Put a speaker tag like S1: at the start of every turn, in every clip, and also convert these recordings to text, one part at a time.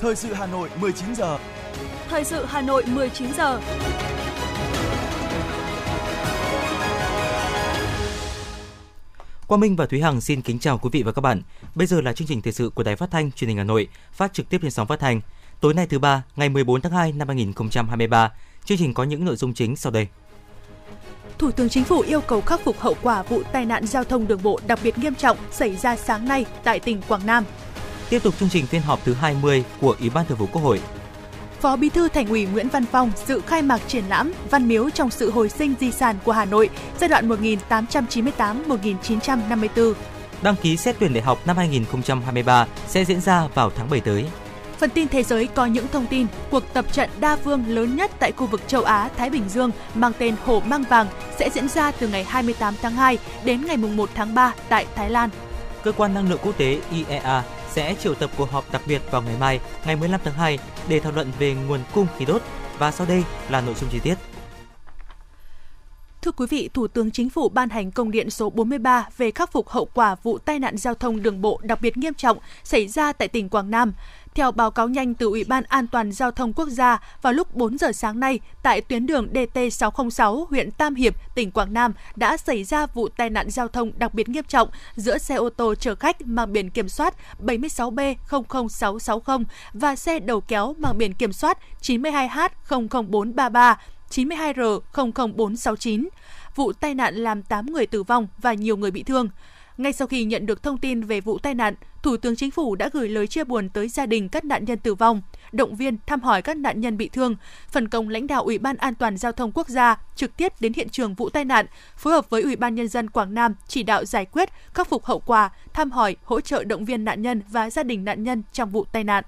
S1: Thời sự Hà Nội 19 giờ.
S2: Thời sự Hà Nội 19 giờ.
S3: Quang Minh và Thúy Hằng xin kính chào quý vị và các bạn. Bây giờ là chương trình thời sự của Đài Phát thanh Truyền hình Hà Nội, phát trực tiếp trên sóng phát thanh. Tối nay thứ ba, ngày 14 tháng 2 năm 2023. Chương trình có những nội dung chính sau đây.
S2: Thủ tướng Chính phủ yêu cầu khắc phục hậu quả vụ tai nạn giao thông đường bộ đặc biệt nghiêm trọng xảy ra sáng nay tại tỉnh Quảng Nam.
S3: Tiếp tục chương trình phiên họp thứ 20 của Ủy ban Thường vụ Quốc hội.
S2: Phó Bí thư Thành ủy Nguyễn Văn Phong dự khai mạc triển lãm Văn miếu trong sự hồi sinh di sản của Hà Nội giai đoạn 1898-1954.
S3: Đăng ký xét tuyển đại học năm 2023 sẽ diễn ra vào tháng 7 tới.
S2: Phần tin thế giới có những thông tin cuộc tập trận đa phương lớn nhất tại khu vực châu Á Thái Bình Dương mang tên Hổ Mang Vàng sẽ diễn ra từ ngày 28 tháng 2 đến ngày 1 tháng 3 tại Thái Lan.
S3: Cơ quan năng lượng quốc tế IEA sẽ triệu tập cuộc họp đặc biệt vào ngày mai, ngày 15 tháng 2 để thảo luận về nguồn cung khí đốt và sau đây là nội dung chi tiết.
S2: Thưa quý vị, Thủ tướng Chính phủ ban hành công điện số 43 về khắc phục hậu quả vụ tai nạn giao thông đường bộ đặc biệt nghiêm trọng xảy ra tại tỉnh Quảng Nam. Theo báo cáo nhanh từ Ủy ban An toàn Giao thông Quốc gia, vào lúc 4 giờ sáng nay, tại tuyến đường DT606, huyện Tam Hiệp, tỉnh Quảng Nam đã xảy ra vụ tai nạn giao thông đặc biệt nghiêm trọng giữa xe ô tô chở khách mang biển kiểm soát 76B00660 và xe đầu kéo mang biển kiểm soát 92H00433 92R00469. Vụ tai nạn làm 8 người tử vong và nhiều người bị thương. Ngay sau khi nhận được thông tin về vụ tai nạn, Thủ tướng Chính phủ đã gửi lời chia buồn tới gia đình các nạn nhân tử vong, động viên thăm hỏi các nạn nhân bị thương, phân công lãnh đạo Ủy ban An toàn giao thông quốc gia trực tiếp đến hiện trường vụ tai nạn, phối hợp với Ủy ban nhân dân Quảng Nam chỉ đạo giải quyết, khắc phục hậu quả, thăm hỏi, hỗ trợ động viên nạn nhân và gia đình nạn nhân trong vụ tai nạn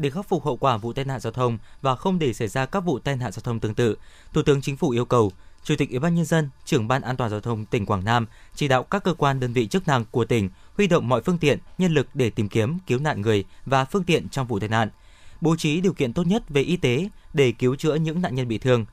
S3: để khắc phục hậu quả vụ tai nạn giao thông và không để xảy ra các vụ tai nạn giao thông tương tự, Thủ tướng Chính phủ yêu cầu Chủ tịch Ủy ban nhân dân, trưởng ban an toàn giao thông tỉnh Quảng Nam chỉ đạo các cơ quan đơn vị chức năng của tỉnh huy động mọi phương tiện, nhân lực để tìm kiếm, cứu nạn người và phương tiện trong vụ tai nạn, bố trí điều kiện tốt nhất về y tế để cứu chữa những nạn nhân bị thương,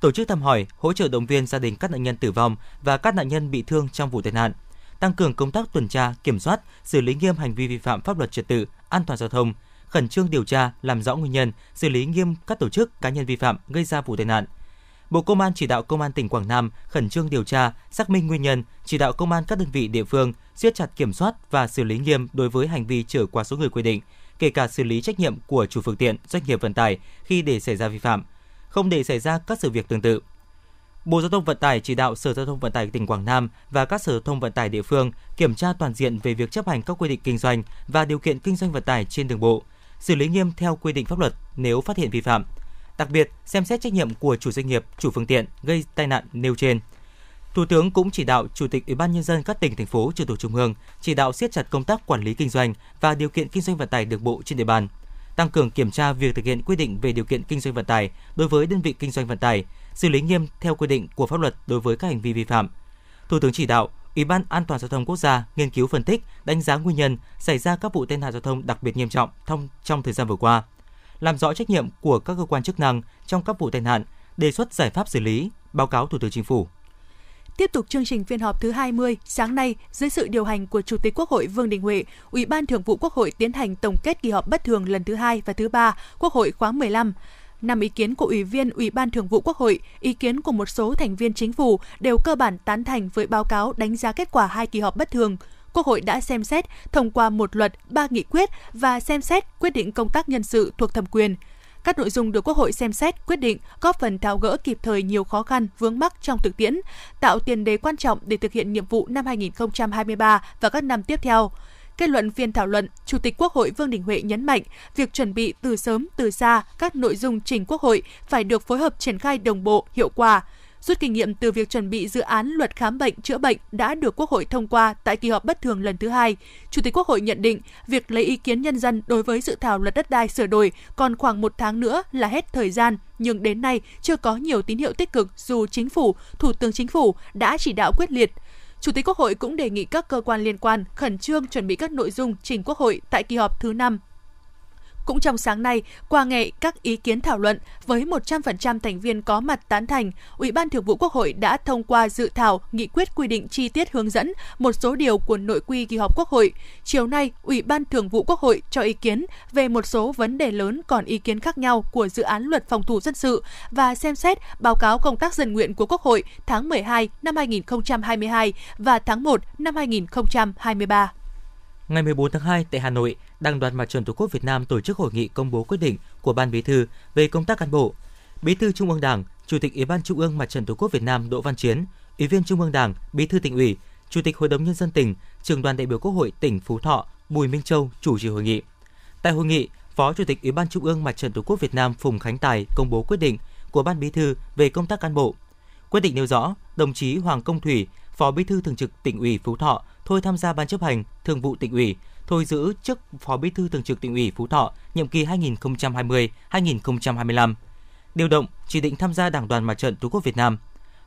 S3: tổ chức thăm hỏi, hỗ trợ động viên gia đình các nạn nhân tử vong và các nạn nhân bị thương trong vụ tai nạn, tăng cường công tác tuần tra, kiểm soát, xử lý nghiêm hành vi vi phạm pháp luật trật tự, an toàn giao thông, khẩn trương điều tra, làm rõ nguyên nhân, xử lý nghiêm các tổ chức cá nhân vi phạm gây ra vụ tai nạn. Bộ Công an chỉ đạo Công an tỉnh Quảng Nam khẩn trương điều tra, xác minh nguyên nhân, chỉ đạo công an các đơn vị địa phương siết chặt kiểm soát và xử lý nghiêm đối với hành vi trở quá số người quy định, kể cả xử lý trách nhiệm của chủ phương tiện, doanh nghiệp vận tải khi để xảy ra vi phạm, không để xảy ra các sự việc tương tự. Bộ Giao thông Vận tải chỉ đạo Sở Giao thông Vận tải tỉnh Quảng Nam và các sở giao thông vận tải địa phương kiểm tra toàn diện về việc chấp hành các quy định kinh doanh và điều kiện kinh doanh vận tải trên đường bộ, xử lý nghiêm theo quy định pháp luật nếu phát hiện vi phạm. Đặc biệt, xem xét trách nhiệm của chủ doanh nghiệp, chủ phương tiện gây tai nạn nêu trên. Thủ tướng cũng chỉ đạo Chủ tịch Ủy ban nhân dân các tỉnh thành phố trực thuộc trung ương chỉ đạo siết chặt công tác quản lý kinh doanh và điều kiện kinh doanh vận tải đường bộ trên địa bàn, tăng cường kiểm tra việc thực hiện quy định về điều kiện kinh doanh vận tải đối với đơn vị kinh doanh vận tải, xử lý nghiêm theo quy định của pháp luật đối với các hành vi vi phạm. Thủ tướng chỉ đạo Ủy ban An toàn giao thông quốc gia nghiên cứu phân tích, đánh giá nguyên nhân xảy ra các vụ tai nạn giao thông đặc biệt nghiêm trọng trong trong thời gian vừa qua, làm rõ trách nhiệm của các cơ quan chức năng trong các vụ tai nạn, đề xuất giải pháp xử lý, báo cáo Thủ tướng Chính phủ.
S2: Tiếp tục chương trình phiên họp thứ 20, sáng nay, dưới sự điều hành của Chủ tịch Quốc hội Vương Đình Huệ, Ủy ban Thường vụ Quốc hội tiến hành tổng kết kỳ họp bất thường lần thứ hai và thứ ba Quốc hội khóa 15. Năm ý kiến của Ủy viên Ủy ban Thường vụ Quốc hội, ý kiến của một số thành viên chính phủ đều cơ bản tán thành với báo cáo đánh giá kết quả hai kỳ họp bất thường. Quốc hội đã xem xét thông qua một luật, ba nghị quyết và xem xét quyết định công tác nhân sự thuộc thẩm quyền. Các nội dung được Quốc hội xem xét, quyết định góp phần tháo gỡ kịp thời nhiều khó khăn vướng mắc trong thực tiễn, tạo tiền đề quan trọng để thực hiện nhiệm vụ năm 2023 và các năm tiếp theo. Kết luận phiên thảo luận, Chủ tịch Quốc hội Vương Đình Huệ nhấn mạnh, việc chuẩn bị từ sớm từ xa các nội dung trình Quốc hội phải được phối hợp triển khai đồng bộ, hiệu quả. Rút kinh nghiệm từ việc chuẩn bị dự án luật khám bệnh chữa bệnh đã được Quốc hội thông qua tại kỳ họp bất thường lần thứ hai, Chủ tịch Quốc hội nhận định việc lấy ý kiến nhân dân đối với dự thảo luật đất đai sửa đổi còn khoảng một tháng nữa là hết thời gian, nhưng đến nay chưa có nhiều tín hiệu tích cực dù chính phủ, Thủ tướng Chính phủ đã chỉ đạo quyết liệt. Chủ tịch Quốc hội cũng đề nghị các cơ quan liên quan khẩn trương chuẩn bị các nội dung trình Quốc hội tại kỳ họp thứ 5 cũng trong sáng nay, qua nghệ các ý kiến thảo luận với 100% thành viên có mặt tán thành, Ủy ban Thường vụ Quốc hội đã thông qua dự thảo nghị quyết quy định chi tiết hướng dẫn một số điều của nội quy kỳ họp Quốc hội. Chiều nay, Ủy ban Thường vụ Quốc hội cho ý kiến về một số vấn đề lớn còn ý kiến khác nhau của dự án luật phòng thủ dân sự và xem xét báo cáo công tác dân nguyện của Quốc hội tháng 12 năm 2022 và tháng 1 năm 2023.
S3: Ngày 14 tháng 2 tại Hà Nội, Đảng đoàn Mặt trận Tổ quốc Việt Nam tổ chức hội nghị công bố quyết định của Ban Bí thư về công tác cán bộ. Bí thư Trung ương Đảng, Chủ tịch Ủy ban Trung ương Mặt trận Tổ quốc Việt Nam Đỗ Văn Chiến, Ủy viên Trung ương Đảng, Bí thư tỉnh ủy, Chủ tịch Hội đồng nhân dân tỉnh, Trường đoàn đại biểu Quốc hội tỉnh Phú Thọ Bùi Minh Châu chủ trì hội nghị. Tại hội nghị, Phó Chủ tịch Ủy ban Trung ương Mặt trận Tổ quốc Việt Nam Phùng Khánh Tài công bố quyết định của Ban Bí thư về công tác cán bộ. Quyết định nêu rõ, đồng chí Hoàng Công Thủy, Phó Bí thư Thường trực tỉnh ủy Phú Thọ thôi tham gia ban chấp hành, thường vụ tỉnh ủy, thôi giữ chức Phó Bí thư Thường trực tỉnh ủy Phú Thọ nhiệm kỳ 2020-2025. Điều động, chỉ định tham gia Đảng đoàn Mặt trận Tổ quốc Việt Nam.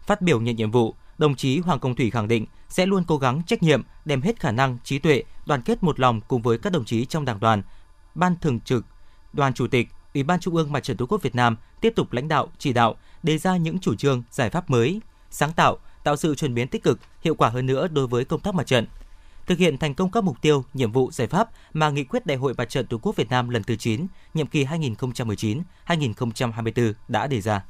S3: Phát biểu nhận nhiệm vụ, đồng chí Hoàng Công Thủy khẳng định sẽ luôn cố gắng trách nhiệm, đem hết khả năng, trí tuệ, đoàn kết một lòng cùng với các đồng chí trong Đảng đoàn, Ban Thường trực, Đoàn Chủ tịch, Ủy ban Trung ương Mặt trận Tổ quốc Việt Nam tiếp tục lãnh đạo, chỉ đạo, đề ra những chủ trương, giải pháp mới, sáng tạo, tạo sự chuyển biến tích cực, hiệu quả hơn nữa đối với công tác mặt trận. Thực hiện thành công các mục tiêu, nhiệm vụ, giải pháp mà nghị quyết Đại hội Mặt trận Tổ quốc Việt Nam lần thứ 9, nhiệm kỳ 2019-2024 đã đề ra.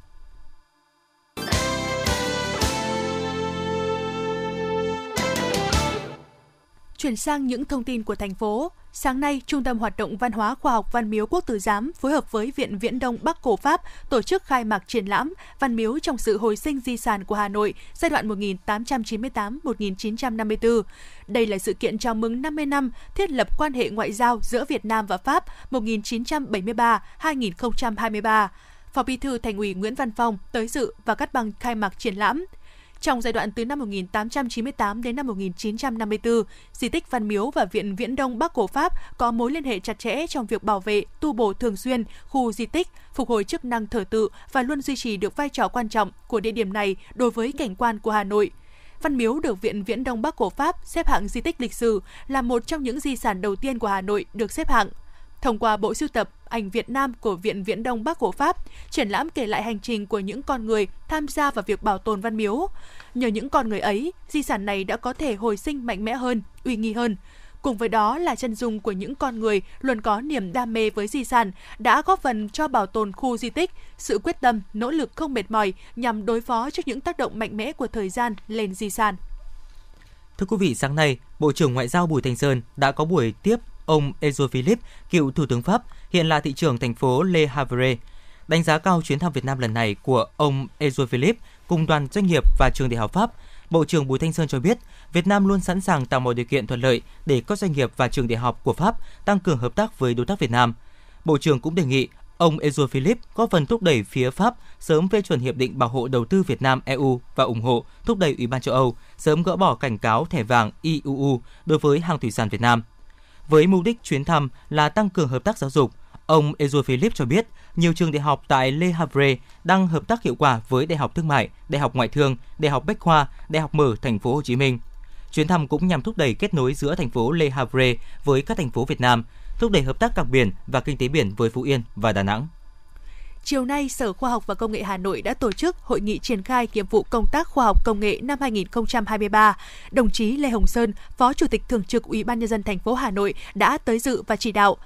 S2: Chuyển sang những thông tin của thành phố, sáng nay, Trung tâm Hoạt động Văn hóa Khoa học Văn miếu Quốc tử Giám phối hợp với Viện Viễn Đông Bắc Cổ Pháp tổ chức khai mạc triển lãm Văn miếu trong sự hồi sinh di sản của Hà Nội giai đoạn 1898-1954. Đây là sự kiện chào mừng 50 năm thiết lập quan hệ ngoại giao giữa Việt Nam và Pháp 1973-2023. Phó Bí thư Thành ủy Nguyễn Văn Phong tới dự và cắt băng khai mạc triển lãm. Trong giai đoạn từ năm 1898 đến năm 1954, di tích Văn Miếu và Viện Viễn Đông Bắc Cổ Pháp có mối liên hệ chặt chẽ trong việc bảo vệ, tu bổ thường xuyên khu di tích, phục hồi chức năng thờ tự và luôn duy trì được vai trò quan trọng của địa điểm này đối với cảnh quan của Hà Nội. Văn Miếu được Viện Viễn Đông Bắc Cổ Pháp xếp hạng di tích lịch sử là một trong những di sản đầu tiên của Hà Nội được xếp hạng Thông qua bộ sưu tập ảnh Việt Nam của Viện Viễn Đông Bắc của Pháp, triển lãm kể lại hành trình của những con người tham gia vào việc bảo tồn văn miếu. Nhờ những con người ấy, di sản này đã có thể hồi sinh mạnh mẽ hơn, uy nghi hơn. Cùng với đó là chân dung của những con người luôn có niềm đam mê với di sản đã góp phần cho bảo tồn khu di tích, sự quyết tâm, nỗ lực không mệt mỏi nhằm đối phó trước những tác động mạnh mẽ của thời gian lên di sản.
S3: Thưa quý vị, sáng nay, Bộ trưởng Ngoại giao Bùi Thành Sơn đã có buổi tiếp ông Ezio Philippe, cựu Thủ tướng Pháp, hiện là thị trưởng thành phố Le Havre. Đánh giá cao chuyến thăm Việt Nam lần này của ông Ezio Philippe cùng đoàn doanh nghiệp và trường đại học Pháp, Bộ trưởng Bùi Thanh Sơn cho biết, Việt Nam luôn sẵn sàng tạo mọi điều kiện thuận lợi để các doanh nghiệp và trường đại học của Pháp tăng cường hợp tác với đối tác Việt Nam. Bộ trưởng cũng đề nghị ông Ezio Philippe có phần thúc đẩy phía Pháp sớm phê chuẩn hiệp định bảo hộ đầu tư Việt Nam EU và ủng hộ thúc đẩy Ủy ban châu Âu sớm gỡ bỏ cảnh cáo thẻ vàng IUU đối với hàng thủy sản Việt Nam. Với mục đích chuyến thăm là tăng cường hợp tác giáo dục, ông Ezio Philip cho biết nhiều trường đại học tại Le Havre đang hợp tác hiệu quả với Đại học Thương mại, Đại học Ngoại thương, Đại học Bách khoa, Đại học Mở thành phố Hồ Chí Minh. Chuyến thăm cũng nhằm thúc đẩy kết nối giữa thành phố Le Havre với các thành phố Việt Nam, thúc đẩy hợp tác cảng biển và kinh tế biển với Phú Yên và Đà Nẵng.
S2: Chiều nay, Sở Khoa học và Công nghệ Hà Nội đã tổ chức hội nghị triển khai nhiệm vụ công tác khoa học công nghệ năm 2023. Đồng chí Lê Hồng Sơn, Phó Chủ tịch Thường trực Ủy ban nhân dân thành phố Hà Nội đã tới dự và chỉ đạo.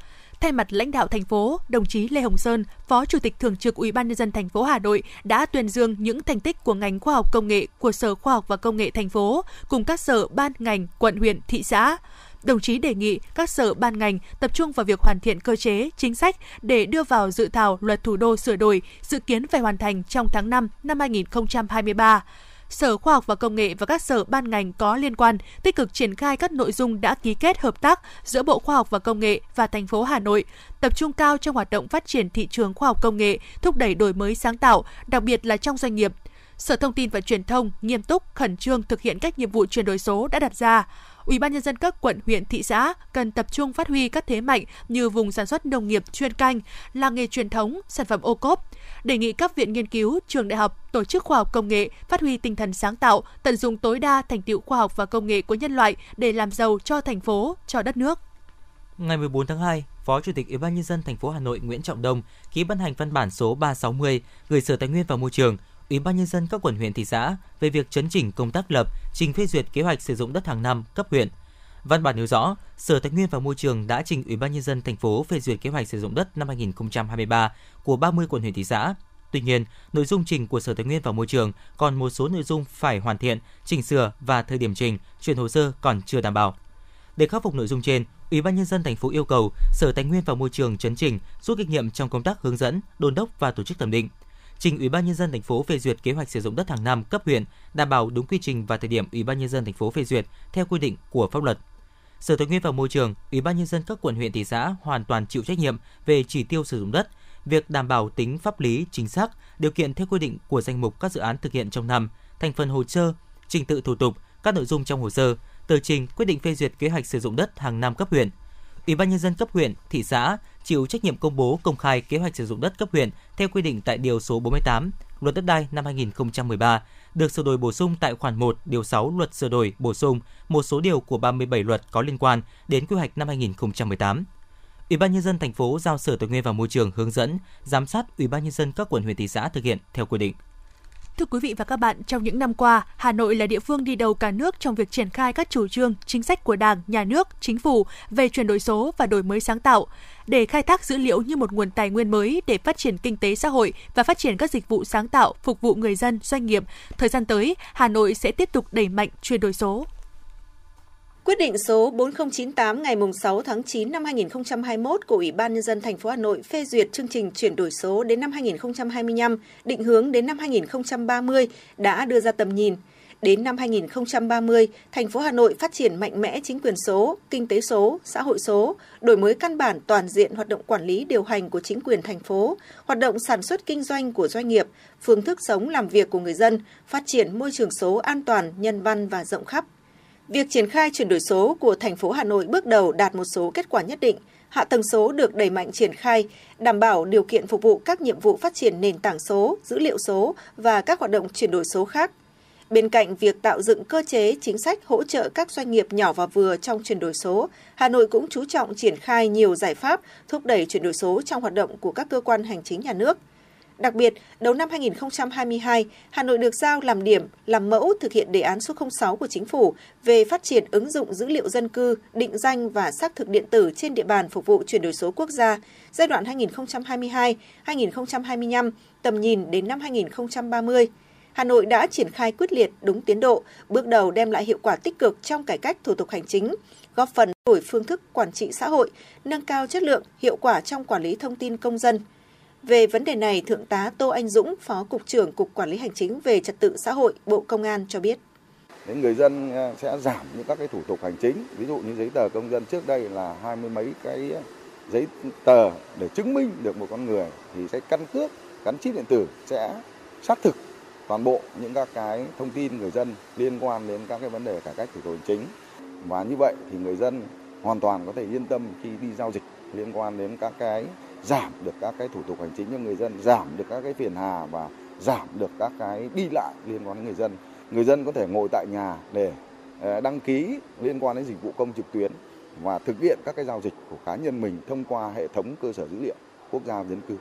S2: Thay mặt lãnh đạo thành phố, đồng chí Lê Hồng Sơn, Phó Chủ tịch Thường trực Ủy ban nhân dân thành phố Hà Nội đã tuyên dương những thành tích của ngành khoa học công nghệ của Sở Khoa học và Công nghệ thành phố cùng các sở ban ngành, quận huyện, thị xã đồng chí đề nghị các sở ban ngành tập trung vào việc hoàn thiện cơ chế, chính sách để đưa vào dự thảo luật thủ đô sửa đổi, dự kiến phải hoàn thành trong tháng 5 năm 2023. Sở Khoa học và Công nghệ và các sở ban ngành có liên quan tích cực triển khai các nội dung đã ký kết hợp tác giữa Bộ Khoa học và Công nghệ và thành phố Hà Nội, tập trung cao trong hoạt động phát triển thị trường khoa học công nghệ, thúc đẩy đổi mới sáng tạo, đặc biệt là trong doanh nghiệp. Sở Thông tin và Truyền thông nghiêm túc, khẩn trương thực hiện các nhiệm vụ chuyển đổi số đã đặt ra. Ủy ban nhân dân các quận, huyện, thị xã cần tập trung phát huy các thế mạnh như vùng sản xuất nông nghiệp chuyên canh, làng nghề truyền thống, sản phẩm ô cốp. Đề nghị các viện nghiên cứu, trường đại học, tổ chức khoa học công nghệ phát huy tinh thần sáng tạo, tận dụng tối đa thành tựu khoa học và công nghệ của nhân loại để làm giàu cho thành phố, cho đất nước.
S3: Ngày 14 tháng 2, Phó Chủ tịch Ủy ban nhân dân thành phố Hà Nội Nguyễn Trọng Đông ký ban hành văn bản số 360 gửi Sở Tài nguyên và Môi trường, Ủy ban nhân dân các quận huyện thị xã về việc chấn chỉnh công tác lập, trình phê duyệt kế hoạch sử dụng đất hàng năm cấp huyện. Văn bản nêu rõ, Sở Tài nguyên và Môi trường đã trình Ủy ban nhân dân thành phố phê duyệt kế hoạch sử dụng đất năm 2023 của 30 quận huyện thị xã. Tuy nhiên, nội dung trình của Sở Tài nguyên và Môi trường còn một số nội dung phải hoàn thiện, chỉnh sửa và thời điểm trình, chuyển hồ sơ còn chưa đảm bảo. Để khắc phục nội dung trên, Ủy ban nhân dân thành phố yêu cầu Sở Tài nguyên và Môi trường chấn chỉnh, rút kinh nghiệm trong công tác hướng dẫn, đôn đốc và tổ chức thẩm định. Trình Ủy ban nhân dân thành phố phê duyệt kế hoạch sử dụng đất hàng năm cấp huyện, đảm bảo đúng quy trình và thời điểm Ủy ban nhân dân thành phố phê duyệt theo quy định của pháp luật. Sở Tài nguyên và Môi trường, Ủy ban nhân dân các quận huyện thị xã hoàn toàn chịu trách nhiệm về chỉ tiêu sử dụng đất, việc đảm bảo tính pháp lý chính xác, điều kiện theo quy định của danh mục các dự án thực hiện trong năm, thành phần hồ sơ, trình tự thủ tục, các nội dung trong hồ sơ, tờ trình quyết định phê duyệt kế hoạch sử dụng đất hàng năm cấp huyện. Ủy ban nhân dân cấp huyện, thị xã chịu trách nhiệm công bố công khai kế hoạch sử dụng đất cấp huyện theo quy định tại điều số 48 Luật đất đai năm 2013 được sửa đổi bổ sung tại khoản 1 điều 6 Luật sửa đổi bổ sung một số điều của 37 luật có liên quan đến quy hoạch năm 2018. Ủy ban nhân dân thành phố giao Sở Tài nguyên và Môi trường hướng dẫn, giám sát Ủy ban nhân dân các quận huyện thị xã thực hiện theo quy định.
S2: Thưa quý vị và các bạn, trong những năm qua, Hà Nội là địa phương đi đầu cả nước trong việc triển khai các chủ trương, chính sách của Đảng, Nhà nước, Chính phủ về chuyển đổi số và đổi mới sáng tạo. Để khai thác dữ liệu như một nguồn tài nguyên mới để phát triển kinh tế xã hội và phát triển các dịch vụ sáng tạo phục vụ người dân, doanh nghiệp, thời gian tới, Hà Nội sẽ tiếp tục đẩy mạnh chuyển đổi số.
S1: Quyết định số 4098 ngày 6 tháng 9 năm 2021 của Ủy ban nhân dân thành phố Hà Nội phê duyệt chương trình chuyển đổi số đến năm 2025, định hướng đến năm 2030 đã đưa ra tầm nhìn. Đến năm 2030, thành phố Hà Nội phát triển mạnh mẽ chính quyền số, kinh tế số, xã hội số, đổi mới căn bản toàn diện hoạt động quản lý điều hành của chính quyền thành phố, hoạt động sản xuất kinh doanh của doanh nghiệp, phương thức sống làm việc của người dân, phát triển môi trường số an toàn, nhân văn và rộng khắp Việc triển khai chuyển đổi số của thành phố Hà Nội bước đầu đạt một số kết quả nhất định. Hạ tầng số được đẩy mạnh triển khai, đảm bảo điều kiện phục vụ các nhiệm vụ phát triển nền tảng số, dữ liệu số và các hoạt động chuyển đổi số khác. Bên cạnh việc tạo dựng cơ chế chính sách hỗ trợ các doanh nghiệp nhỏ và vừa trong chuyển đổi số, Hà Nội cũng chú trọng triển khai nhiều giải pháp thúc đẩy chuyển đổi số trong hoạt động của các cơ quan hành chính nhà nước – Đặc biệt, đầu năm 2022, Hà Nội được giao làm điểm, làm mẫu thực hiện đề án số 06 của chính phủ về phát triển ứng dụng dữ liệu dân cư, định danh và xác thực điện tử trên địa bàn phục vụ chuyển đổi số quốc gia giai đoạn 2022-2025, tầm nhìn đến năm 2030. Hà Nội đã triển khai quyết liệt đúng tiến độ, bước đầu đem lại hiệu quả tích cực trong cải cách thủ tục hành chính, góp phần đổi phương thức quản trị xã hội, nâng cao chất lượng, hiệu quả trong quản lý thông tin công dân, về vấn đề này, Thượng tá Tô Anh Dũng, Phó Cục trưởng Cục Quản lý Hành chính về Trật tự xã hội, Bộ Công an cho biết.
S4: Đến người dân ờ, sẽ giảm những các cái thủ tục hành chính, ví dụ như giấy tờ công dân trước đây là hai mươi mấy cái ờ, giấy tờ để chứng minh được một con người thì sẽ căn cước gắn chip điện tử sẽ xác thực toàn bộ những các cái thông tin người dân liên quan đến các cái vấn đề cải cách thủ tục hành chính và như vậy thì người dân hoàn toàn có thể yên tâm khi đi giao dịch liên quan đến các cái giảm được các cái thủ tục hành chính cho người dân, giảm được các cái phiền hà và giảm được các cái đi lại liên quan đến người dân. Người dân có thể ngồi tại nhà để ờ, đăng ký liên quan đến dịch vụ công trực tuyến và thực hiện các cái giao dịch của cá nhân mình thông qua hệ thống cơ sở dữ liệu quốc gia dân cư.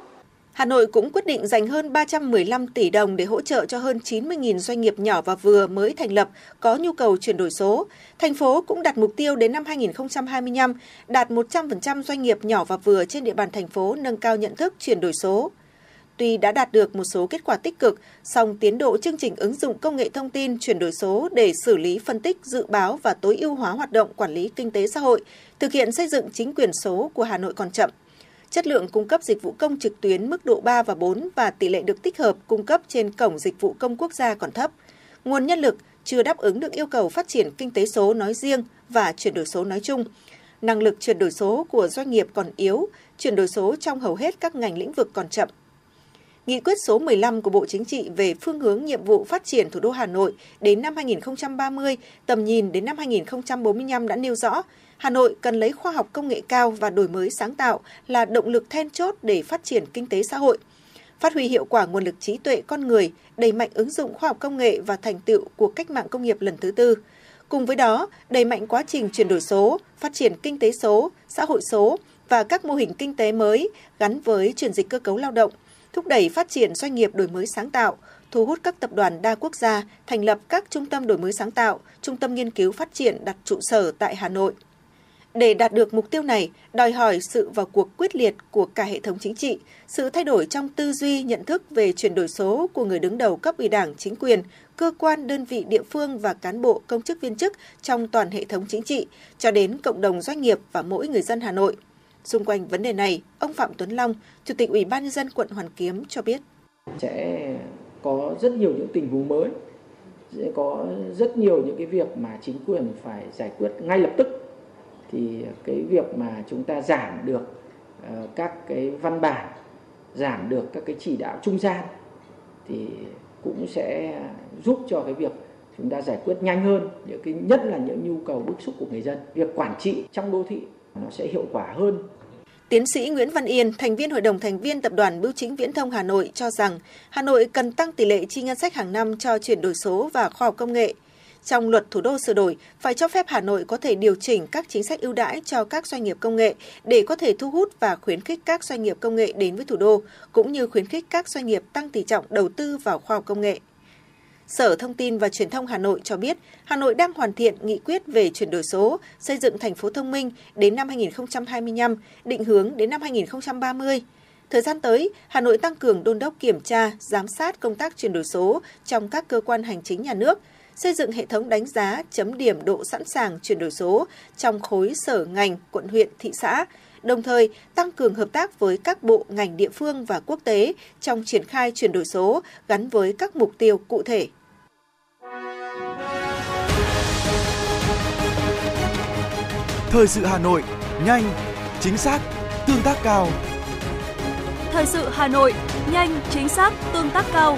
S1: Hà Nội cũng quyết định dành hơn 315 tỷ đồng để hỗ trợ cho hơn 90.000 doanh nghiệp nhỏ và vừa mới thành lập có nhu cầu chuyển đổi số. Thành phố cũng đặt mục tiêu đến năm 2025 đạt 100% doanh nghiệp nhỏ và vừa trên địa bàn thành phố nâng cao nhận thức chuyển đổi số. Tuy đã đạt được một số kết quả tích cực, song tiến độ chương trình ứng dụng công nghệ thông tin chuyển đổi số để xử lý phân tích, dự báo và tối ưu hóa hoạt động quản lý kinh tế xã hội, thực hiện xây dựng chính quyền số của Hà Nội còn chậm chất lượng cung cấp dịch vụ công trực tuyến mức độ 3 và 4 và tỷ lệ được tích hợp cung cấp trên cổng dịch vụ công quốc gia còn thấp. Nguồn nhân lực chưa đáp ứng được yêu cầu phát triển kinh tế số nói riêng và chuyển đổi số nói chung. Năng lực chuyển đổi số của doanh nghiệp còn yếu, chuyển đổi số trong hầu hết các ngành lĩnh vực còn chậm. Nghị quyết số 15 của Bộ Chính trị về phương hướng nhiệm vụ phát triển thủ đô Hà Nội đến năm 2030, tầm nhìn đến năm 2045 đã nêu rõ, Hà Nội cần lấy khoa học công nghệ cao và đổi mới sáng tạo là động lực then chốt để phát triển kinh tế xã hội. Phát huy hiệu quả nguồn lực trí tuệ con người, đẩy mạnh ứng dụng khoa học công nghệ và thành tựu của cách mạng công nghiệp lần thứ tư. Cùng với đó, đẩy mạnh quá trình chuyển đổi số, phát triển kinh tế số, xã hội số, và các mô hình kinh tế mới gắn với chuyển dịch cơ cấu lao động, thúc đẩy phát triển doanh nghiệp đổi mới sáng tạo, thu hút các tập đoàn đa quốc gia thành lập các trung tâm đổi mới sáng tạo, trung tâm nghiên cứu phát triển đặt trụ sở tại Hà Nội. Để đạt được mục tiêu này, đòi hỏi sự vào cuộc quyết liệt của cả hệ thống chính trị, sự thay đổi trong tư duy, nhận thức về chuyển đổi số của người đứng đầu cấp ủy đảng, chính quyền, cơ quan, đơn vị địa phương và cán bộ, công chức viên chức trong toàn hệ thống chính trị, cho đến cộng đồng doanh nghiệp và mỗi người dân Hà Nội. Xung quanh vấn đề này, ông Phạm Tuấn Long, Chủ tịch Ủy ban nhân dân quận Hoàn Kiếm cho biết:
S5: sẽ có rất nhiều những tình huống mới, sẽ có rất nhiều những cái việc mà chính quyền phải giải quyết ngay lập tức thì cái việc mà chúng ta giảm được ờ, các cái văn bản giảm được các cái chỉ đạo trung gian thì cũng sẽ giúp cho cái việc chúng ta giải quyết nhanh hơn. Những cái nhất là những nhu cầu bức xúc của người dân việc quản trị trong đô thị nó sẽ hiệu quả hơn.
S1: Tiến sĩ Nguyễn Văn Yên, thành viên Hội đồng thành viên Tập đoàn Bưu chính Viễn thông Hà Nội cho rằng Hà Nội cần tăng tỷ lệ chi ngân sách hàng năm cho chuyển đổi số và khoa học công nghệ – trong luật thủ đô sửa đổi phải cho phép Hà Nội có thể điều chỉnh các chính sách ưu đãi cho các doanh nghiệp công nghệ để có thể thu hút và khuyến khích các doanh nghiệp công nghệ đến với thủ đô, cũng như khuyến khích các doanh nghiệp tăng tỷ trọng đầu tư vào khoa học công nghệ. Sở Thông tin và Truyền thông Hà Nội cho biết, Hà Nội đang hoàn thiện nghị quyết về chuyển đổi số, xây dựng thành phố thông minh đến năm 2025, định hướng đến năm 2030. Thời gian tới, Hà Nội tăng cường đôn đốc kiểm tra, giám sát công tác chuyển đổi số trong các cơ quan hành chính nhà nước, xây dựng hệ thống đánh giá chấm điểm độ sẵn sàng chuyển đổi số trong khối sở ngành, quận huyện, thị xã, đồng thời tăng cường hợp tác với các bộ ngành địa phương và quốc tế trong triển khai chuyển đổi số gắn với các mục tiêu cụ thể.
S6: Thời sự Hà Nội, nhanh, chính xác, tương tác cao.
S2: Thời sự Hà Nội, nhanh, chính xác, tương tác cao.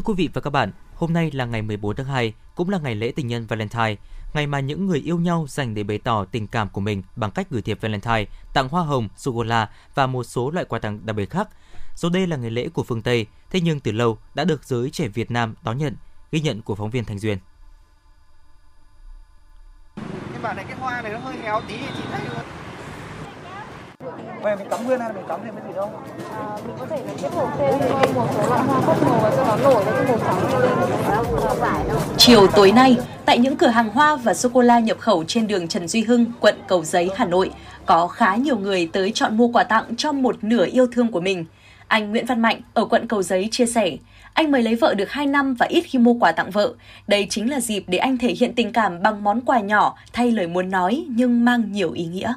S3: Thưa quý vị và các bạn, hôm nay là ngày 14 tháng 2, cũng là ngày lễ tình nhân Valentine, ngày mà những người yêu nhau dành để bày tỏ tình cảm của mình bằng cách gửi thiệp Valentine, tặng hoa hồng, sô-cô-la và một số loại quà tặng đặc biệt khác. Dù đây là ngày lễ của phương Tây, thế nhưng từ lâu đã được giới trẻ Việt Nam đón nhận, ghi nhận của phóng viên Thành Duyên.
S7: Cái bạn này cái hoa này nó hơi héo tí chị thấy về mình cắm nguyên hay mình cắm thêm cái gì đâu? À, mình có thể kết hợp thêm một số loại hoa phất màu và cho nó nổi cái màu trắng
S8: lên Chiều tối nay, tại những cửa hàng hoa và sô cô la nhập khẩu trên đường Trần Duy Hưng, quận Cầu Giấy, Hà Nội, có khá nhiều người tới chọn mua quà tặng cho một nửa yêu thương của mình. Anh Nguyễn Văn Mạnh ở quận Cầu Giấy chia sẻ, anh mới lấy vợ được 2 năm và ít khi mua quà tặng vợ. Đây chính là dịp để anh thể hiện tình cảm bằng món quà nhỏ thay lời muốn nói nhưng mang nhiều ý nghĩa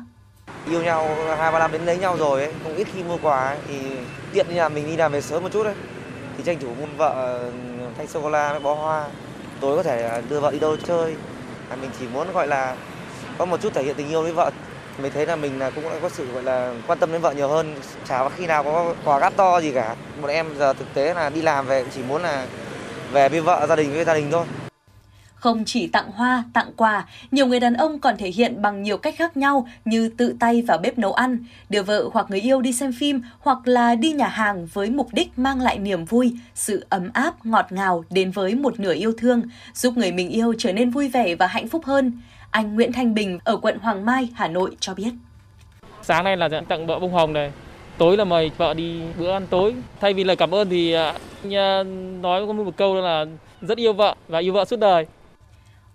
S9: yêu nhau hai ba năm đến lấy nhau rồi ấy, cũng ít khi mua quà ấy, thì tiện như là mình đi làm về sớm một chút đấy thì tranh thủ mua vợ ờ, thanh sô cô la bó hoa. Tối có thể ờ, đưa vợ đi đâu chơi. À, mình chỉ muốn gọi là có một chút thể hiện tình yêu với vợ. Mình thấy là mình là cũng có sự gọi là quan tâm đến vợ nhiều hơn. Chả có khi nào có quà gắt to gì cả. Một em giờ thực tế là đi làm về chỉ muốn là về với vợ gia đình với gia đình thôi
S8: không chỉ tặng hoa, tặng quà, nhiều người đàn ông còn thể hiện bằng nhiều cách khác nhau như tự tay vào bếp nấu ăn, đưa vợ hoặc người yêu đi xem phim hoặc là đi nhà hàng với mục đích mang lại niềm vui, sự ấm áp, ngọt ngào đến với một nửa yêu thương, giúp người mình yêu trở nên vui vẻ và hạnh phúc hơn. Anh Nguyễn Thanh Bình ở quận Hoàng Mai, Hà Nội cho biết.
S10: Sáng nay là tặng vợ bông hồng này, tối là mời vợ đi bữa ăn tối. Thay vì lời cảm ơn thì à, anh à, nói có một câu là rất yêu vợ và yêu vợ suốt đời.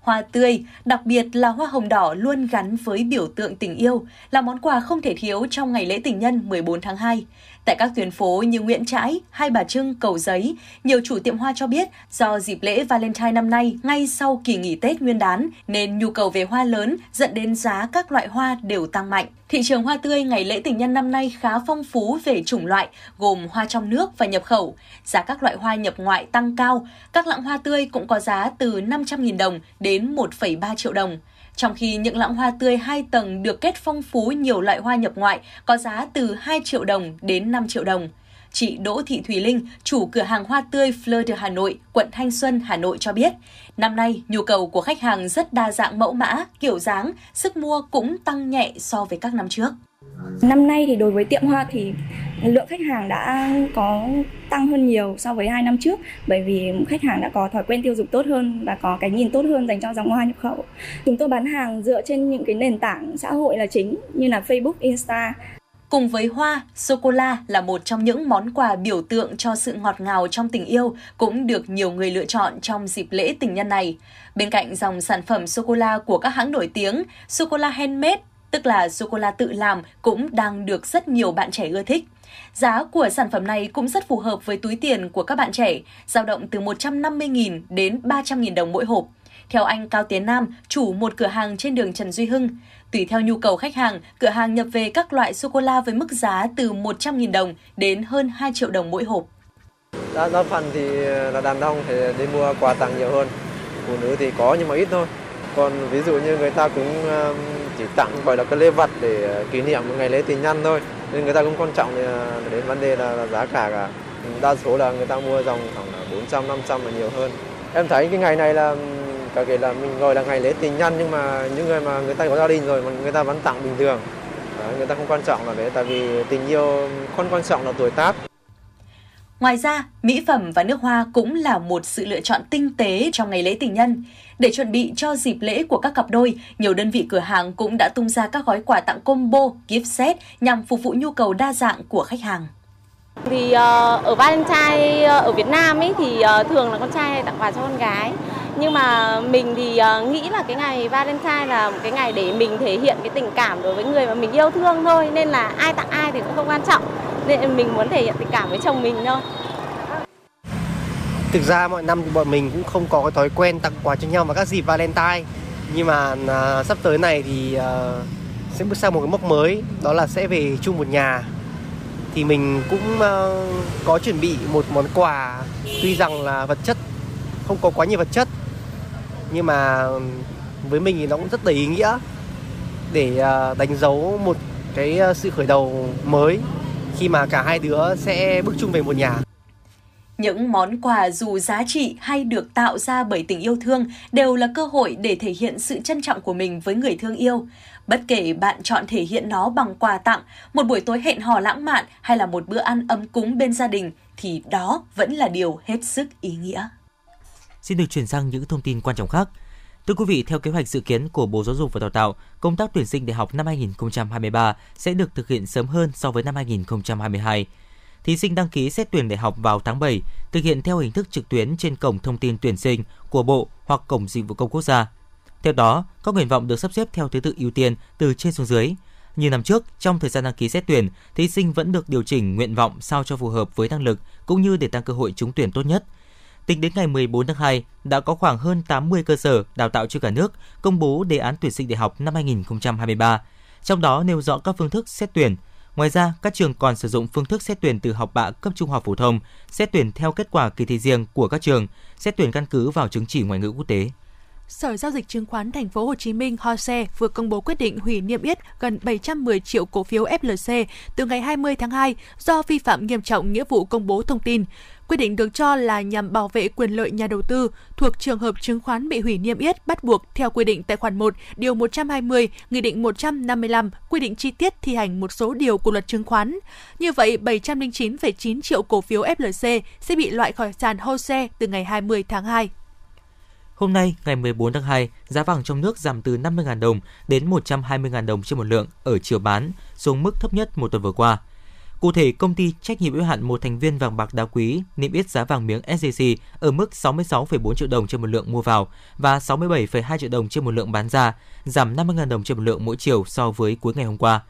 S8: Hoa tươi, đặc biệt là hoa hồng đỏ luôn gắn với biểu tượng tình yêu, là món quà không thể thiếu trong ngày lễ tình nhân 14 tháng 2. Tại các tuyến phố như Nguyễn Trãi, Hai Bà Trưng, Cầu Giấy, nhiều chủ tiệm hoa cho biết do dịp lễ Valentine năm nay ngay sau kỳ nghỉ Tết Nguyên đán nên nhu cầu về hoa lớn dẫn đến giá các loại hoa đều tăng mạnh. Thị trường hoa tươi ngày lễ tình nhân năm nay khá phong phú về chủng loại, gồm hoa trong nước và nhập khẩu. Giá các loại hoa nhập ngoại tăng cao, các lạng hoa tươi cũng có giá từ 500.000 đồng đến 1,3 triệu đồng trong khi những lẵng hoa tươi 2 tầng được kết phong phú nhiều loại hoa nhập ngoại có giá từ 2 triệu đồng đến 5 triệu đồng. Chị Đỗ Thị Thùy Linh, chủ cửa hàng hoa tươi Fleur de Hà Nội, quận Thanh Xuân, Hà Nội cho biết, năm nay nhu cầu của khách hàng rất đa dạng mẫu mã, kiểu dáng, sức mua cũng tăng nhẹ so với các năm trước.
S11: Năm nay thì đối với tiệm hoa thì lượng khách hàng đã có tăng hơn nhiều so với hai năm trước bởi vì khách hàng đã có thói quen tiêu dùng tốt hơn và có cái nhìn tốt hơn dành cho dòng hoa nhập khẩu. Chúng tôi bán hàng dựa trên những cái nền tảng xã hội là chính như là Facebook, Insta.
S8: Cùng với hoa, sô-cô-la là một trong những món quà biểu tượng cho sự ngọt ngào trong tình yêu cũng được nhiều người lựa chọn trong dịp lễ tình nhân này. Bên cạnh dòng sản phẩm sô-cô-la của các hãng nổi tiếng, sô-cô-la handmade, tức là sô-cô-la tự làm cũng đang được rất nhiều bạn trẻ ưa thích. Giá của sản phẩm này cũng rất phù hợp với túi tiền của các bạn trẻ, dao động từ 150.000 đến 300.000 đồng mỗi hộp. Theo anh Cao Tiến Nam, chủ một cửa hàng trên đường Trần Duy Hưng, tùy theo nhu cầu khách hàng, cửa hàng nhập về các loại sô-cô-la với mức giá từ 100.000 đồng đến hơn 2 triệu đồng mỗi hộp.
S12: Đa, đa phần thì ờ, là đàn ông thì đi mua quà tặng nhiều hơn, phụ nữ thì có nhưng mà ít thôi. Còn ví dụ như người ta cũng chỉ tặng gọi là cái lễ vật để ờ, kỷ niệm một ngày lễ tình nhân thôi. Nên người ta cũng quan trọng ờ, đến vấn đề là, là giá cả cả. Đa số là người ta mua dòng khoảng là 400 500 là nhiều hơn. Em thấy cái ngày này là cả kể là mình gọi là ngày lễ tình nhân nhưng mà những người mà người ta có gia đình rồi mà người ta vẫn tặng bình thường. Đấy, người ta không quan trọng là đấy tại vì tình yêu không quan trọng là tuổi tác.
S8: Ngoài ra, mỹ phẩm và nước hoa cũng là một sự lựa chọn tinh tế trong ngày lễ tình nhân. Để chuẩn bị cho dịp lễ của các cặp đôi, nhiều đơn vị cửa hàng cũng đã tung ra các gói quà tặng combo, gift set nhằm phục vụ nhu cầu đa dạng của khách hàng.
S7: Thì uh, ở Valentine ờ, ở Việt Nam ấy thì uh, thường là con trai hay tặng quà cho con gái. Nhưng mà mình thì uh, nghĩ là cái ngày Valentine là một cái ngày để mình thể hiện cái tình cảm đối với người mà mình yêu thương thôi nên là ai tặng ai thì cũng không quan trọng. Nên mình muốn thể hiện tình cảm với chồng mình thôi.
S13: Thực ra mọi năm thì bọn mình cũng không có cái thói quen tặng quà cho nhau vào các dịp Valentine. Nhưng mà à, sắp tới này thì à, sẽ bước sang một cái mốc mới Đó là sẽ về chung một nhà. Thì mình cũng à, có chuẩn bị một món quà. Tuy rằng là vật chất không có quá nhiều vật chất Nhưng mà với mình thì nó cũng rất đầy ý nghĩa Để à, đánh dấu một cái à, sự khởi đầu mới. Khi mà cả hai đứa sẽ bước chung về một nhà
S8: những món quà dù giá trị hay được tạo ra bởi tình yêu thương đều là cơ hội để thể hiện sự trân trọng của mình với người thương yêu. Bất kể bạn chọn thể hiện nó bằng quà tặng, một buổi tối hẹn hò lãng mạn hay là một bữa ăn ấm cúng bên gia đình thì đó vẫn là điều hết sức ý nghĩa.
S3: Xin được chuyển sang những thông tin quan trọng khác. Thưa quý vị, theo kế hoạch dự kiến của Bộ Giáo dục và Đào tạo, công tác tuyển sinh đại học năm 2023 sẽ được thực hiện sớm hơn so với năm 2022 thí sinh đăng ký xét tuyển đại học vào tháng 7 thực hiện theo hình thức trực tuyến trên cổng thông tin tuyển sinh của Bộ hoặc cổng dịch vụ công quốc gia. Theo đó, các nguyện vọng được sắp xếp theo thứ tự ưu tiên từ trên xuống dưới. Như năm trước, trong thời gian đăng ký xét tuyển, thí sinh vẫn được điều chỉnh nguyện vọng sao cho phù hợp với năng lực cũng như để tăng cơ hội trúng tuyển tốt nhất. Tính đến ngày 14 tháng 2, đã có khoảng hơn 80 cơ sở đào tạo trên cả nước công bố đề án tuyển sinh đại học năm 2023. Trong đó nêu rõ các phương thức xét tuyển, Ngoài ra, các trường còn sử dụng phương thức xét tuyển từ học bạ cấp trung học phổ thông, xét tuyển theo kết quả kỳ thi riêng của các trường, xét tuyển căn cứ vào chứng chỉ ngoại ngữ quốc tế.
S2: Sở giao dịch chứng khoán Thành phố Hồ Chí Minh HOSE vừa công bố quyết định hủy niêm yết gần 710 triệu cổ phiếu FLC từ ngày 20 tháng 2 do vi phạm nghiêm trọng nghĩa vụ công bố thông tin. Quyết định được cho là nhằm bảo vệ quyền lợi nhà đầu tư thuộc trường hợp chứng khoán bị hủy niêm yết bắt buộc theo quy định tại khoản 1, điều 120, Nghị định 155 quy định chi tiết thi hành một số điều của luật chứng khoán. Như vậy, 709,9 triệu cổ phiếu FLC sẽ bị loại khỏi sàn HOSE từ ngày 20 tháng 2.
S3: Hôm nay, ngày 14 tháng 2, giá vàng trong nước giảm từ 50.000 đồng đến 120.000 đồng trên một lượng ở chiều bán, xuống mức thấp nhất một tuần vừa qua. Cụ thể, công ty trách nhiệm hữu hạn một thành viên vàng bạc đá quý niêm yết giá vàng miếng SJC ở mức 66,4 triệu đồng trên một lượng mua vào và 67,2 triệu đồng trên một lượng bán ra, giảm 50.000 đồng trên một lượng mỗi chiều so với cuối ngày hôm qua.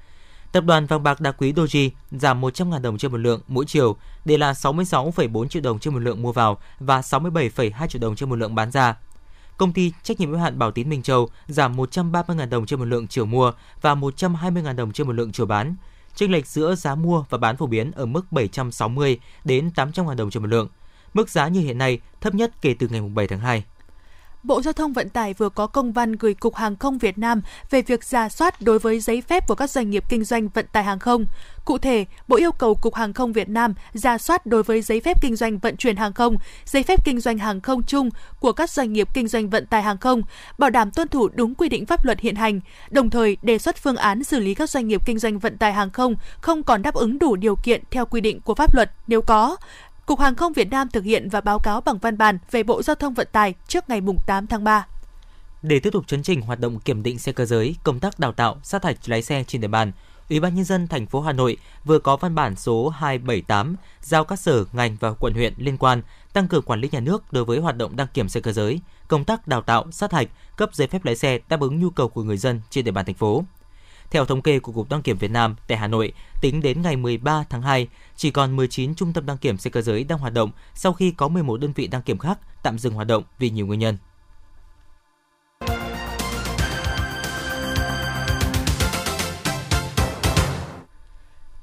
S3: Tập đoàn vàng bạc đá quý Doji giảm 100.000 đồng trên một lượng mỗi chiều để là 66,4 triệu đồng trên một lượng mua vào và 67,2 triệu đồng trên một lượng bán ra. Công ty trách nhiệm hữu hạn Bảo Tín Minh Châu giảm 130.000 đồng trên một lượng chiều mua và 120.000 đồng trên một lượng chiều bán. Chênh lệch giữa giá mua và bán phổ biến ở mức 760 đến 800 000 đồng trên một lượng. Mức giá như hiện nay thấp nhất kể từ ngày 7 tháng 2.
S2: Bộ Giao thông Vận tải vừa có công văn gửi Cục Hàng không Việt Nam về việc giả soát đối với giấy phép của các doanh nghiệp kinh doanh vận tải hàng không. Cụ thể, Bộ yêu cầu Cục Hàng không Việt Nam ra soát đối với giấy phép kinh doanh vận chuyển hàng không, giấy phép kinh doanh hàng không chung của các doanh nghiệp kinh doanh vận tải hàng không, bảo đảm tuân thủ đúng quy định pháp luật hiện hành, đồng thời đề xuất phương án xử lý các doanh nghiệp kinh doanh vận tải hàng không không còn đáp ứng đủ điều kiện theo quy định của pháp luật nếu có, Cục Hàng không Việt Nam thực hiện và báo cáo bằng văn bản về Bộ Giao thông Vận tải trước ngày 8 tháng 3.
S3: Để tiếp tục chấn chỉnh hoạt động kiểm định xe cơ giới, công tác đào tạo, sát hạch lái xe trên địa bàn, Ủy ban nhân dân thành phố Hà Nội vừa có văn bản số 278 giao các sở, ngành và quận huyện liên quan tăng cường quản lý nhà nước đối với hoạt động đăng kiểm xe cơ giới, công tác đào tạo, sát hạch, cấp giấy phép lái xe đáp ứng nhu cầu của người dân trên địa bàn thành phố. Theo thống kê của Cục Đăng kiểm Việt Nam tại Hà Nội, tính đến ngày 13 tháng 2, chỉ còn 19 trung tâm đăng kiểm xe cơ giới đang hoạt động sau khi có 11 đơn vị đăng kiểm khác tạm dừng hoạt động vì nhiều nguyên nhân.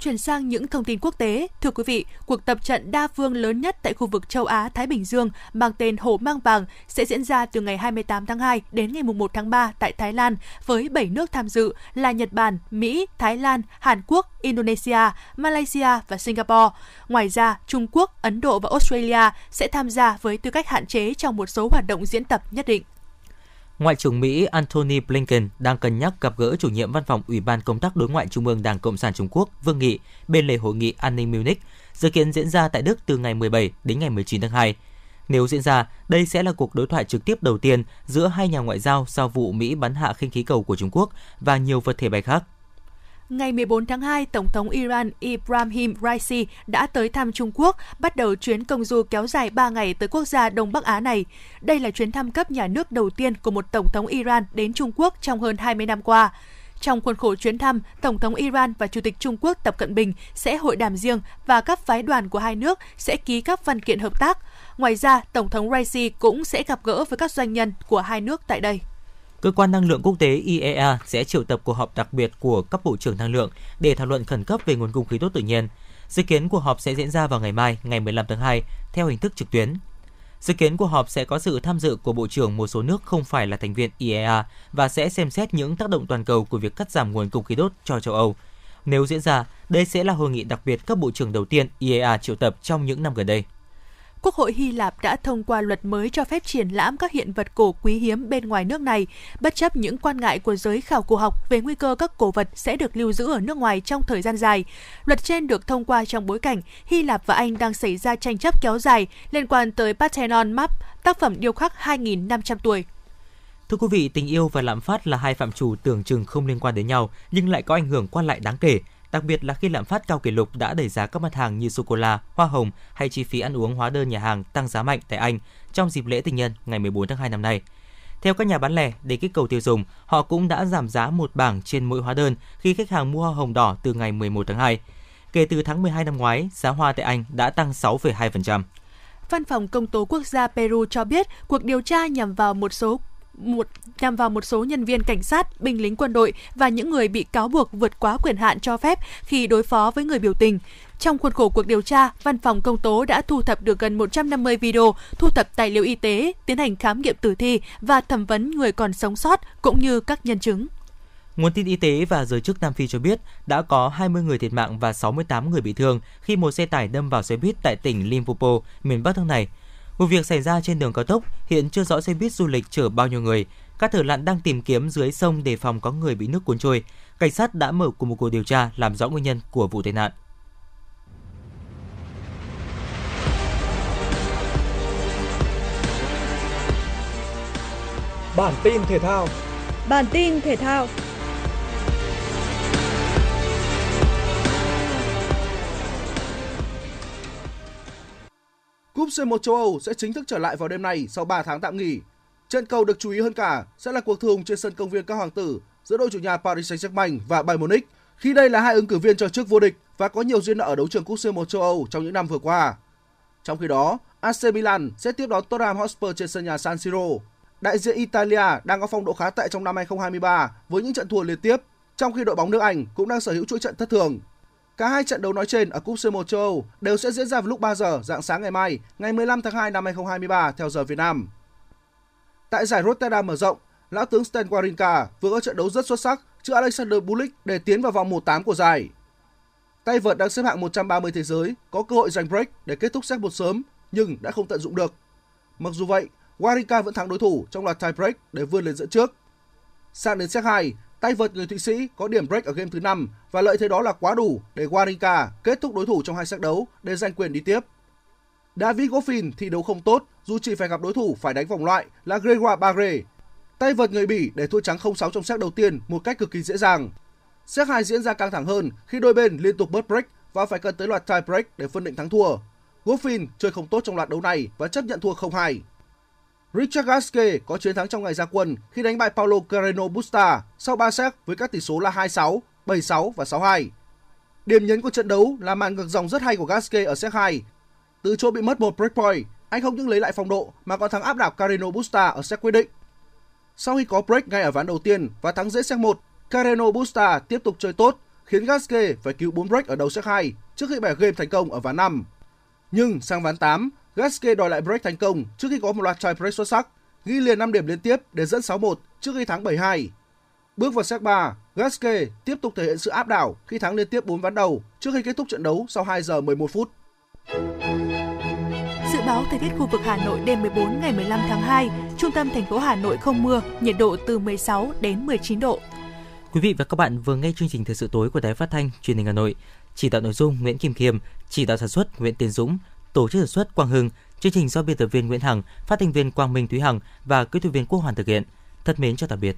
S2: Chuyển sang những thông tin quốc tế, thưa quý vị, cuộc tập trận đa phương lớn nhất tại khu vực châu Á Thái Bình Dương mang tên Hổ Mang Vàng sẽ diễn ra từ ngày 28 tháng 2 đến ngày 1 tháng 3 tại Thái Lan với 7 nước tham dự là Nhật Bản, Mỹ, Thái Lan, Hàn Quốc, Indonesia, Malaysia và Singapore. Ngoài ra, Trung Quốc, Ấn Độ và Australia sẽ tham gia với tư cách hạn chế trong một số hoạt động diễn tập nhất định.
S3: Ngoại trưởng Mỹ Antony Blinken đang cân nhắc gặp gỡ chủ nhiệm văn phòng Ủy ban Công tác Đối ngoại Trung ương Đảng Cộng sản Trung Quốc Vương Nghị bên lề hội nghị an ninh Munich, dự kiến diễn ra tại Đức từ ngày 17 đến ngày 19 tháng 2. Nếu diễn ra, đây sẽ là cuộc đối thoại trực tiếp đầu tiên giữa hai nhà ngoại giao sau vụ Mỹ bắn hạ khinh khí cầu của Trung Quốc và nhiều vật thể bay khác.
S2: Ngày 14 tháng 2, Tổng thống Iran Ibrahim Raisi đã tới thăm Trung Quốc, bắt đầu chuyến công du kéo dài 3 ngày tới quốc gia Đông Bắc Á này. Đây là chuyến thăm cấp nhà nước đầu tiên của một Tổng thống Iran đến Trung Quốc trong hơn 20 năm qua. Trong khuôn khổ chuyến thăm, Tổng thống Iran và Chủ tịch Trung Quốc Tập Cận Bình sẽ hội đàm riêng và các phái đoàn của hai nước sẽ ký các văn kiện hợp tác. Ngoài ra, Tổng thống Raisi cũng sẽ gặp gỡ với các doanh nhân của hai nước tại đây.
S3: Cơ quan năng lượng quốc tế IEA sẽ triệu tập cuộc họp đặc biệt của các bộ trưởng năng lượng để thảo luận khẩn cấp về nguồn cung khí đốt tự nhiên. Dự kiến cuộc họp sẽ diễn ra vào ngày mai, ngày 15 tháng 2, theo hình thức trực tuyến. Dự kiến cuộc họp sẽ có sự tham dự của bộ trưởng một số nước không phải là thành viên IEA và sẽ xem xét những tác động toàn cầu của việc cắt giảm nguồn cung khí đốt cho châu Âu. Nếu diễn ra, đây sẽ là hội nghị đặc biệt các bộ trưởng đầu tiên IEA triệu tập trong những năm gần đây.
S2: Quốc hội Hy Lạp đã thông qua luật mới cho phép triển lãm các hiện vật cổ quý hiếm bên ngoài nước này, bất chấp những quan ngại của giới khảo cổ học về nguy cơ các cổ vật sẽ được lưu giữ ở nước ngoài trong thời gian dài. Luật trên được thông qua trong bối cảnh Hy Lạp và Anh đang xảy ra tranh chấp kéo dài liên quan tới Parthenon Map, tác phẩm điêu khắc 2.500 tuổi.
S3: Thưa quý vị, tình yêu và lạm phát là hai phạm trù tưởng chừng không liên quan đến nhau nhưng lại có ảnh hưởng quan lại đáng kể đặc biệt là khi lạm phát cao kỷ lục đã đẩy giá các mặt hàng như sô cô la, hoa hồng hay chi phí ăn uống hóa đơn nhà hàng tăng giá mạnh tại Anh trong dịp lễ tình nhân ngày 14 tháng 2 năm nay. Theo các nhà bán lẻ, để kích cầu tiêu dùng, họ cũng đã giảm giá một bảng trên mỗi hóa đơn khi khách hàng mua hoa hồng đỏ từ ngày 11 tháng 2. Kể từ tháng 12 năm ngoái, giá hoa tại Anh đã tăng 6,2%.
S2: Văn phòng Công tố Quốc gia Peru cho biết cuộc điều tra nhằm vào một số một nhằm vào một số nhân viên cảnh sát, binh lính quân đội và những người bị cáo buộc vượt quá quyền hạn cho phép khi đối phó với người biểu tình. Trong khuôn khổ cuộc điều tra, Văn phòng Công tố đã thu thập được gần 150 video, thu thập tài liệu y tế, tiến hành khám nghiệm tử thi và thẩm vấn người còn sống sót cũng như các nhân chứng.
S3: Nguồn tin y tế và giới chức Nam Phi cho biết đã có 20 người thiệt mạng và 68 người bị thương khi một xe tải đâm vào xe buýt tại tỉnh Limpopo, miền Bắc nước này. Vụ việc xảy ra trên đường cao tốc, hiện chưa rõ xe buýt du lịch chở bao nhiêu người. Các thợ lặn đang tìm kiếm dưới sông đề phòng có người bị nước cuốn trôi. Cảnh sát đã mở cùng một cuộc điều tra làm rõ nguyên nhân của vụ tai nạn.
S6: Bản tin thể thao
S14: Bản tin thể thao
S6: Cúp C1 châu Âu sẽ chính thức trở lại vào đêm nay sau 3 tháng tạm nghỉ. Trận cầu được chú ý hơn cả sẽ là cuộc thường trên sân công viên các hoàng tử giữa đội chủ nhà Paris Saint-Germain và Bayern Munich, khi đây là hai ứng cử viên cho chức vô địch và có nhiều duyên nợ ở đấu trường cúp C1 châu Âu trong những năm vừa qua. Trong khi đó, AC Milan sẽ tiếp đón Tottenham Hotspur trên sân nhà San Siro. Đại diện Italia đang có phong độ khá tệ trong năm 2023 với những trận thua liên tiếp, trong khi đội bóng nước Anh cũng đang sở hữu chuỗi trận thất thường Cả hai trận đấu nói trên ở cúp C1 châu Âu đều sẽ diễn ra vào lúc 3 giờ dạng sáng ngày mai, ngày 15 tháng 2 năm 2023 theo giờ Việt Nam. Tại giải Rotterdam mở rộng, lão tướng Stan Wawrinka vừa có trận đấu rất xuất sắc trước Alexander Bulik để tiến vào vòng 1/8 của giải. Tay vợt đang xếp hạng 130 thế giới có cơ hội giành break để kết thúc set một sớm nhưng đã không tận dụng được. Mặc dù vậy, Wawrinka vẫn thắng đối thủ trong loạt tie break để vươn lên dẫn trước. Sang đến set 2, tay vợt người Thụy Sĩ có điểm break ở game thứ 5 và lợi thế đó là quá đủ để Wawrinka kết thúc đối thủ trong hai set đấu để giành quyền đi tiếp. David Goffin thi đấu không tốt, dù chỉ phải gặp đối thủ phải đánh vòng loại là Gregoire Barre. Tay vợt người Bỉ để thua trắng 0-6 trong set đầu tiên một cách cực kỳ dễ dàng. Set 2 diễn ra căng thẳng hơn khi đôi bên liên tục bớt break và phải cần tới loạt tie break để phân định thắng thua. Goffin chơi không tốt trong loạt đấu này và chấp nhận thua 0-2. Richard Gasquet có chiến thắng trong ngày ra quân khi đánh bại Paulo Carreno Busta sau 3 set với các tỷ số là 2-6, 7-6 và 6-2. Điểm nhấn của trận đấu là màn ngược dòng rất hay của Gasquet ở set 2. Từ chỗ bị mất một break point, anh không những lấy lại phong độ mà còn thắng áp đảo Carreno Busta ở set quyết định. Sau khi có break ngay ở ván đầu tiên và thắng dễ set 1, Carreno Busta tiếp tục chơi tốt, khiến Gasquet phải cứu 4 break ở đầu set 2 trước khi bẻ game thành công ở ván 5. Nhưng sang ván 8, Gasquet đòi lại break thành công trước khi có một loạt tie break xuất sắc, ghi liền 5 điểm liên tiếp để dẫn 6-1 trước khi thắng 7-2. Bước vào set 3, Gasquet tiếp tục thể hiện sự áp đảo khi thắng liên tiếp 4 ván đầu trước khi kết thúc trận đấu sau 2 giờ 11 phút.
S2: Dự báo thời tiết khu vực Hà Nội đêm 14 ngày 15 tháng 2, trung tâm thành phố Hà Nội không mưa, nhiệt độ từ 16 đến 19 độ.
S3: Quý vị và các bạn vừa nghe chương trình thời sự tối của Đài Phát thanh Truyền hình Hà Nội. Chỉ đạo nội dung Nguyễn Kim Khiêm, chỉ đạo sản xuất Nguyễn Tiến Dũng, tổ chức sản xuất Quang Hưng, chương trình do biên tập viên Nguyễn Hằng, phát thanh viên Quang Minh Thúy Hằng và kỹ thuật viên Quốc Hoàn thực hiện. Thật mến chào tạm biệt.